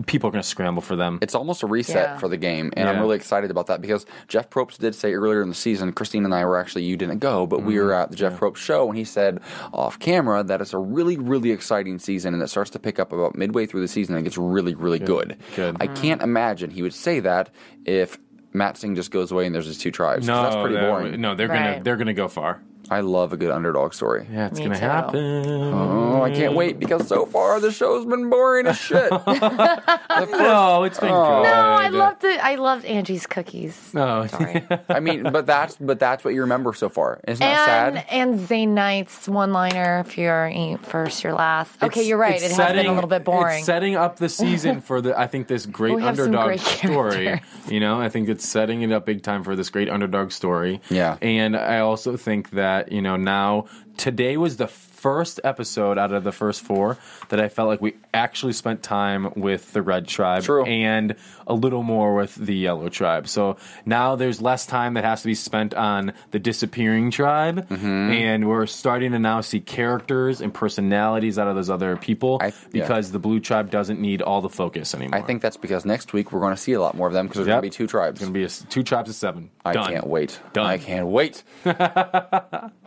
S4: People are gonna scramble for them.
S2: it's almost a reset
S3: Yeah.
S2: for the game, and I'm really excited about that because Jeff Probst did say earlier in the season. Christine and I were actually you didn't go, but we
S4: Mm-hmm.
S2: were at the Jeff Probst show, and he said off camera that it's a really, really exciting season, and it starts to pick up about midway through the season and gets really, really good.
S4: Good.
S2: I can't imagine he would say that if Matsing just goes away and there's just two tribes.
S4: no,
S2: that's pretty boring.
S4: No, they're gonna they're gonna go far.
S2: I love a good underdog story.
S4: Yeah, it's
S3: Me
S4: gonna
S3: too.
S4: happen.
S2: Oh, I can't wait because so far the show's been boring as shit.
S4: No, it's been
S2: Oh.
S4: good.
S3: No, I loved it. I loved Angie's cookies.
S4: No,
S3: Sorry.
S2: I mean, but that's but that's what you remember so far. Isn't that
S3: and
S2: sad?
S3: and Zane Knight's one liner: "If you're ain't first, you're last." Okay,
S4: It's-
S3: you're right.
S4: it's
S3: It has been a little bit boring.
S4: It's setting up the season for the. I think this great
S3: We have some
S4: underdog
S3: great
S4: story.
S3: characters.
S4: You know, I think it's setting it up big time for this great underdog story.
S2: Yeah.
S4: and I also think that you know now today was the first episode out of the first four that I felt like we actually spent time with the red tribe
S2: True.
S4: and a little more with the yellow tribe. So now there's less time that has to be spent on the disappearing tribe,
S2: Mm-hmm.
S4: and we're starting to now see characters and personalities out of those other people
S2: I- yeah.
S4: because the blue tribe doesn't need all the focus anymore.
S2: I think that's because next week we're going to see a lot more of them because there's going to be two tribes.
S4: it's going to be a two tribes of seven.
S2: I
S4: Done.
S2: can't wait.
S4: Done.
S2: I can't wait.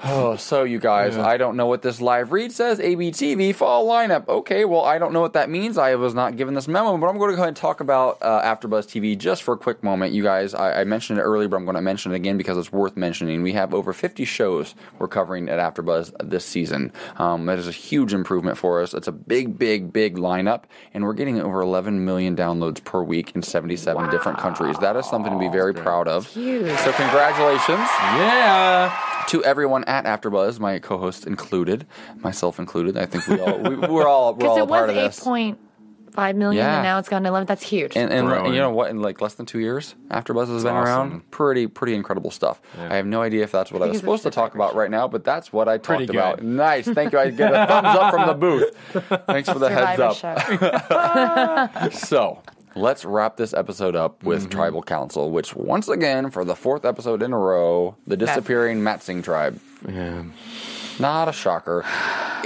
S2: oh, so you guys, I don't know what this live read says. ABTV fall lineup. Okay, well, I don't know what that means. I was not given this memo, but I'm going to go ahead and talk about uh, AfterBuzz TV just for a quick moment. You guys, I, I mentioned it earlier, but I'm going to mention it again because it's worth mentioning. We have over 50 shows we're covering at AfterBuzz this season. Um, that is a huge improvement for us. It's a big, big, big lineup, and we're getting over 11 million downloads per week in 77 different countries. That is something to be very proud of.
S3: Huge.
S2: So congratulations
S4: Yeah.
S2: to everyone at AfterBuzz, my co-host included, myself included. I think we all we, we're all we're all a
S3: it
S2: part
S3: was
S2: of
S3: eight
S2: this.
S3: point five million,
S2: Yeah.
S3: and now it's gone to eleven. That's huge.
S2: And, and,
S4: Growing.
S2: you know what? In like less than two years, after Buzz has been
S4: awesome.
S2: around. Pretty pretty incredible stuff. I have no idea if that's what I was
S3: Because
S2: supposed to talk about right now, but that's what I
S4: Pretty
S2: talked about.
S4: good.
S2: Nice, thank you. I get a thumbs up from the booth. Thanks for the heads up.
S3: show.
S2: So let's wrap this episode up with
S4: Mm-hmm.
S2: Tribal Council, which once again, for the fourth episode in a row, the disappearing Matsing tribe.
S4: Yeah.
S2: Not a shocker.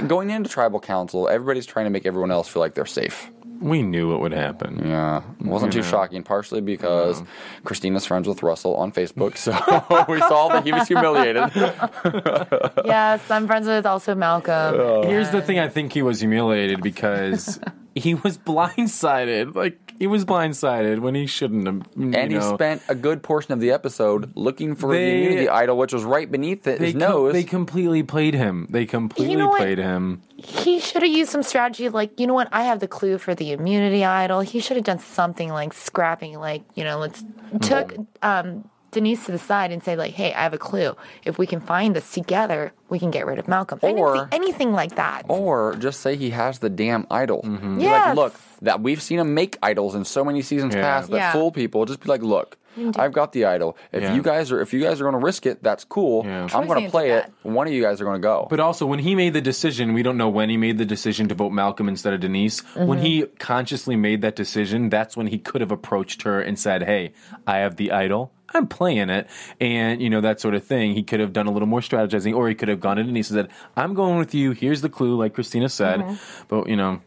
S2: Going into Tribal Council, everybody's trying to make everyone else feel like they're safe.
S4: We knew what would happen.
S2: Yeah, it wasn't too
S4: know.
S2: shocking. Partially because Christina's friends with Russell on Facebook, so we saw that he was humiliated.
S3: yes, I'm friends with also Malcolm.
S4: Here's the thing: I think he was humiliated because he was blindsided. Like he was blindsided when he shouldn't have. you
S2: And he spent a good portion of the episode looking for the immunity idol, which was right beneath it,
S4: They,
S2: his
S4: com-
S2: nose.
S4: they completely played him. They completely
S3: what?
S4: played him.
S3: He should have used some strategy, like you know what? I have the clue for the immunity idol. He should have done something like scrapping, like you know, let's took um, Denise to the side and say like, "Hey, I have a clue. If we can find this together, we can get rid of Malcolm." I didn't
S2: Or-
S3: see anything like that.
S2: or just say he has the damn idol. Mm-hmm. Be
S3: Yes.
S2: Like, look, that we've seen him make idols in so many seasons
S4: Yeah.
S2: past that
S3: Yeah.
S2: fool people. Just be like, look, I've got the idol. If
S4: Yeah.
S2: you guys are if you guys are going to risk it, that's cool.
S4: Yeah.
S2: I'm going to play it. One of you guys are going to go.
S4: But also, when he made the decision, we don't know when he made the decision to vote Malcolm instead of Denise. When mm-hmm. he consciously made that decision, that's when he could have approached her and said, "Hey, I have the idol." I'm playing it, and you know that sort of thing. He could have done a little more strategizing, or he could have gone to Denise and said, "I'm going with you. Here's the clue," like Christina said. Mm-hmm. But you know,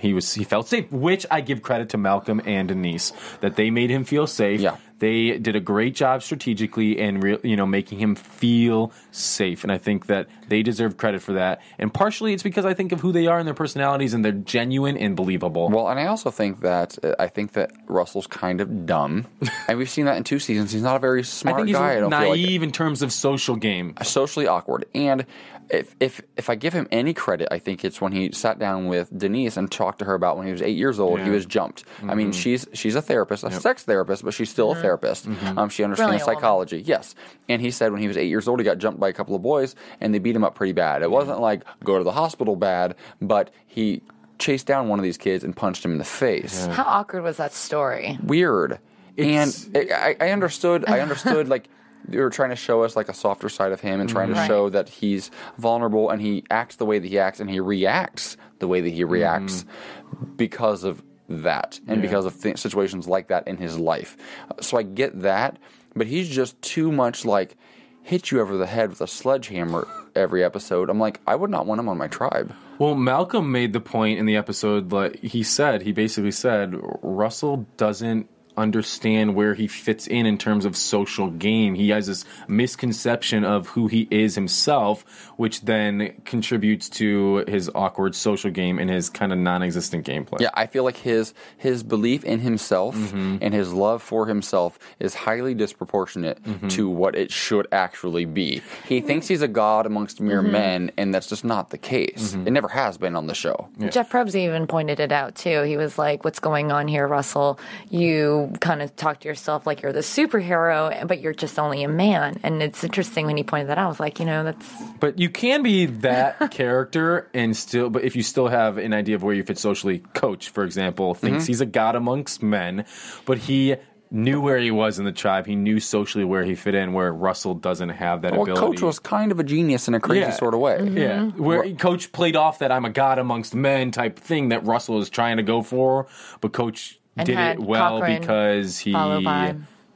S4: he was he felt safe, which I give credit to Malcolm and Denise that they made him feel safe.
S2: Yeah.
S4: They did a great job strategically and re- you know making him feel safe, and I think that they deserve credit for that. And partially, it's because I think of who they are and their personalities, and they're genuine and believable.
S2: Well, and I also think that uh, I think that Russell's kind of dumb, and we've seen that in two seasons. He's not a very smart
S4: I
S2: smart
S4: think he's
S2: guy. I don't like
S4: naive in terms of social game.
S2: socially awkward. And if if if I give him any credit, I think it's when he sat down with Denise and talked to her about when he was eight years old. He was jumped. I mean, she's she's a therapist, a sex therapist, but she's still a therapist. Mm-hmm. Um, she understands
S3: Brilliant woman.
S2: psychology. Yes, and he said when he was eight years old, he got jumped by a couple of boys, and they beat him up pretty bad. It wasn't like go to the hospital bad, but he chased down one of these kids and punched him in the face
S3: How awkward was that story?
S2: weird.
S4: It's-
S2: and it, I, I understood. I understood. like they were trying to show us like a softer side of him and trying to mm-hmm.
S3: Right.
S2: show that he's vulnerable and he acts the way that he acts and he reacts the way that he reacts mm-hmm. because of that and
S4: Yeah.
S2: because of th- situations like that in his life. So I get that, but he's just too much like hit you over the head with a sledgehammer every episode. I'm like, I would not want him on my tribe.
S4: Well, Malcolm made the point in the episode. Like he said, he basically said Russell doesn't understand where he fits in in terms of social game. He has this misconception of who he is himself, which then contributes to his awkward social game and his kind of non-existent gameplay.
S2: Yeah, I feel like his his belief in himself
S4: Mm-hmm.
S2: and his love for himself is highly disproportionate
S4: Mm-hmm.
S2: to what it should actually be. He thinks he's a god amongst mere
S3: Mm-hmm.
S2: men, and that's just not the case.
S4: Mm-hmm.
S2: It never has been on the show.
S3: Jeff Probst even pointed it out too. He was like, "What's going on here, Russell? You kind of talk to yourself like you're the superhero, but you're just only a man." And it's interesting when he pointed that out. I was like, you know, that's
S4: But you can be that character and still, but if you still have an idea of where you fit socially, Coach, for example, thinks mm-hmm. he's a god amongst men, but he knew where he was in the tribe. He knew socially where he fit in, where Russell doesn't have that
S2: Well,
S4: ability.
S2: Coach was kind of a genius in a crazy
S4: Yeah.
S2: sort of way.
S4: yeah, mm-hmm. where Coach played off that I'm a god amongst men type thing that Russell is trying to go for, but Coach
S3: And
S4: did it well
S3: Cochran
S4: because he
S3: follow by.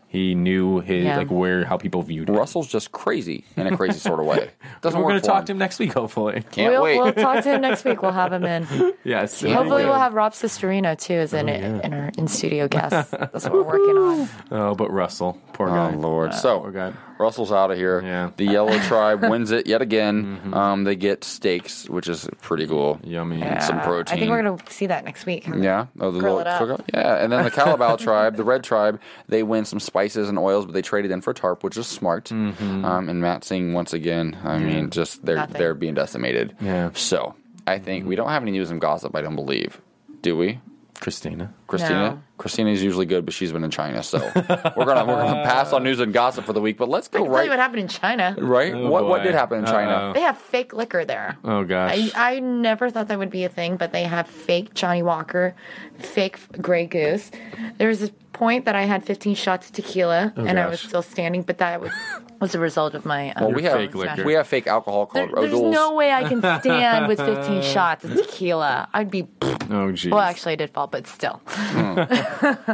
S4: he knew his
S3: Yeah.
S4: like where how people viewed him.
S2: Russell's just crazy in a crazy sort of way. Doesn't
S4: We're
S2: work
S4: going to
S2: for
S4: talk to him next week, hopefully.
S2: Can't
S3: we'll,
S2: wait.
S3: we'll talk to him next week. We'll have him in.
S4: Yes.
S3: Hopefully, we'll have Rob Cesternino too as an oh, in our in studio guest. That's what we're working on.
S4: Oh, but Russell, poor
S2: Oh
S4: guy.
S2: Lord! Uh, so
S4: poor guy.
S2: Russell's out of here.
S4: Yeah.
S2: The Yellow Tribe wins it yet again. Um, they get steaks, which is pretty cool.
S4: Yummy.
S2: Some
S3: Uh,
S2: protein.
S3: I think we're gonna see that next week.
S2: Yeah. Oh, the
S3: Grill
S2: little
S3: it up.
S2: Yeah. And then the Kalabaw tribe, the red tribe, they win some spices and oils, but they traded in for tarp, which is smart.
S4: Mm-hmm.
S2: Um, and Matsing once again. I mean, just they're
S3: Nothing.
S2: they're being decimated.
S4: Yeah.
S2: So I think we don't have any news and gossip. I don't believe. Do we?
S4: Christina.
S2: Christina.
S3: No.
S2: Christina's usually good, but she's been in China, so we're gonna we're gonna pass on news and gossip for the week. But let's
S3: I
S2: go
S3: can tell you what happened in China.
S2: right.
S4: Oh,
S2: what what did happen in China?
S4: Uh-oh.
S3: They have fake liquor there.
S4: Oh gosh.
S3: I, I never thought that would be a thing, but they have fake Johnnie Walker, fake Grey Goose. There was a point that I had 15 shots of tequila and I was still standing, but that was, was a result of my. Um,
S2: Well, we have
S4: fake liquor.
S2: we have fake alcohol called
S3: there,
S2: called
S3: there's no way I can stand with 15 shots of tequila. I'd be.
S4: Oh geez.
S3: Well, actually, I did fall, but still. Oh.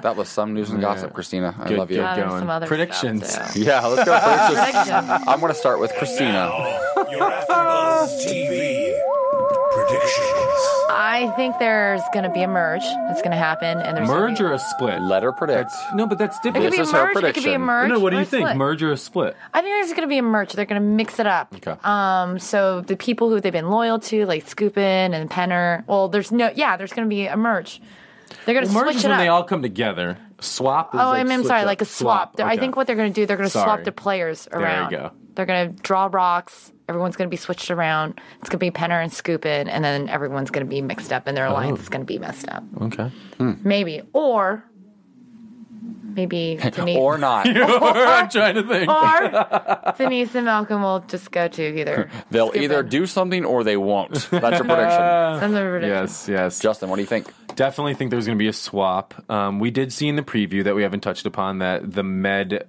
S2: That was some news and gossip, Christina. I
S4: Good,
S2: love you.
S4: good
S3: Yeah,
S4: going.
S3: some other
S4: Predictions.
S3: stuff.
S2: Yeah, let's go. Predictions.
S3: Prediction.
S2: I'm going to start with Christina.
S6: Your AfterBuzz TV predictions.
S3: I think there's going to be a merge that's going to happen, and there's gonna
S4: Merge or a split?
S2: Let her predict.
S4: No, but that's
S3: It
S4: different.
S3: could be a
S2: This is her
S3: merge. It could be a
S2: prediction.
S3: merge.
S4: no, what do
S3: or
S4: you
S3: a
S4: think?
S3: split.
S4: Merge or a split?
S3: I think there's going to be a merge. They're going to mix it up.
S4: Okay.
S3: Um. So the people who they've been loyal to, like Skupin and Penner, well, there's no. Yeah, there's going to be a merge. They're going to
S4: Well, merge
S3: switch
S4: is
S3: it
S4: when
S3: up.
S4: they all come together. Swap is
S3: Oh,
S4: like
S3: I'm, I'm
S4: switch
S3: sorry,
S4: up.
S3: like a swap. They're- I
S4: okay.
S3: think what they're going to do, they're going to swap
S4: Sorry.
S3: the players
S4: you
S3: around.
S4: You go.
S3: They're going to draw rocks. Everyone's going to be switched around. It's going to be Penner and Skupin, and then everyone's going to be mixed up, and their alliance
S4: Oh.
S3: is going to be messed up.
S4: Okay.
S3: Maybe, or maybe Denise
S2: Or not.
S4: I'm trying to think.
S3: or Denise and Malcolm will just go to either.
S2: They'll
S3: Skupin.
S2: either do something or they won't. That's your prediction.
S3: That's my prediction.
S4: Yes, yes.
S2: Justin, what do you think?
S4: Definitely think there's going to be a swap. Um, we did see in the preview that we haven't touched upon that the med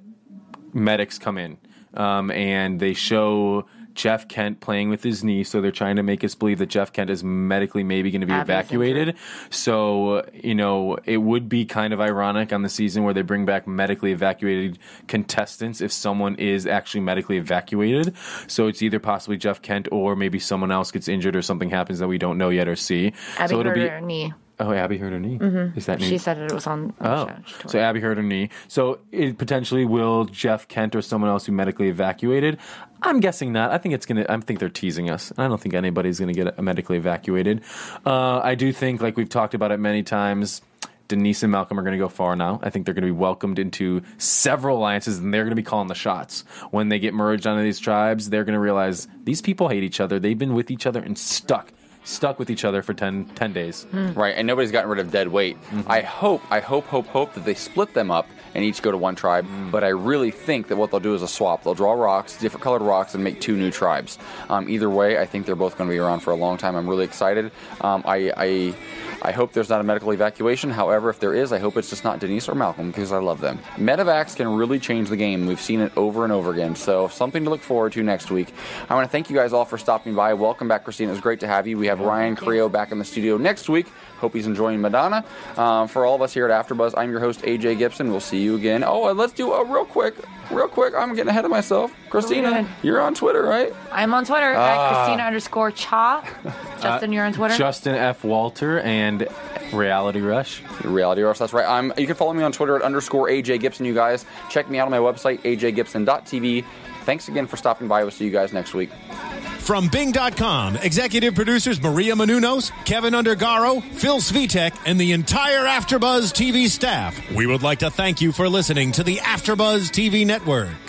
S4: medics come in um, and they show Jeff Kent playing with his knee, so they're trying to make us believe that Jeff Kent is medically maybe going to be
S3: Abby's
S4: evacuated. So you know it would be kind of ironic on the season where they bring back medically evacuated contestants if someone is actually medically evacuated. So it's either possibly Jeff Kent or maybe someone else gets injured or something happens that we don't know yet or see.
S3: Abby
S4: so it'll be
S3: knee.
S4: Oh Abby hurt her knee. Is that knee?
S3: She said it was on.
S4: Oh,
S3: the show. She told
S4: so. Abby hurt her knee. So it potentially will Jeff Kent or someone else who medically evacuated. I'm guessing not. I think it's gonna. I think they're teasing us. I don't think anybody's gonna get medically evacuated. Uh, I do think, like we've talked about it many times. Denise and Malcolm are going to go far now. I think they're going to be welcomed into several alliances, and they're going to be calling the shots when they get merged onto these tribes. They're going to realize these people hate each other. They've been with each other and stuck, stuck with each other for 10, 10 days.
S2: Right, and nobody's gotten rid of dead weight. I hope, I hope, hope, hope that they split them up and each go to one tribe. But I really think that what they'll do is a swap. They'll draw rocks, different colored rocks, and make two new tribes. Um, either way, I think they're both going to be around for a long time. I'm really excited. Um, I, I, I hope there's not a medical evacuation. However, if there is, I hope it's just not Denise or Malcolm because I love them. Medevacs can really change the game. We've seen it over and over again. So something to look forward to next week. I want to thank you guys all for stopping by. Welcome back, Christine. It was great to have you. We have Ryan Creo back in the studio next week. Hope he's enjoying Madonna. Um, for all of us here at AfterBuzz, I'm your host AJ Gibson. We'll see you again. Oh, and let's do a real quick, real quick. I'm getting ahead of myself. Christina, you're on Twitter, right?
S3: I'm on Twitter
S4: Ah.
S3: at Christina underscore Cha. Justin, you're on Twitter.
S4: Justin F. Walter and Reality Rush.
S2: Reality Rush, that's right. I'm, you can follow me on Twitter at underscore AJ Gibson, you guys. Check me out on my website, ajgibson.tv. Thanks again for stopping by. We'll see you guys next week.
S1: From Bing.com, executive producers Maria Menounos, Keven Undergaro, Phil Svitek, and the entire Afterbuzz TV staff, we would like to thank you for listening to the Afterbuzz TV network.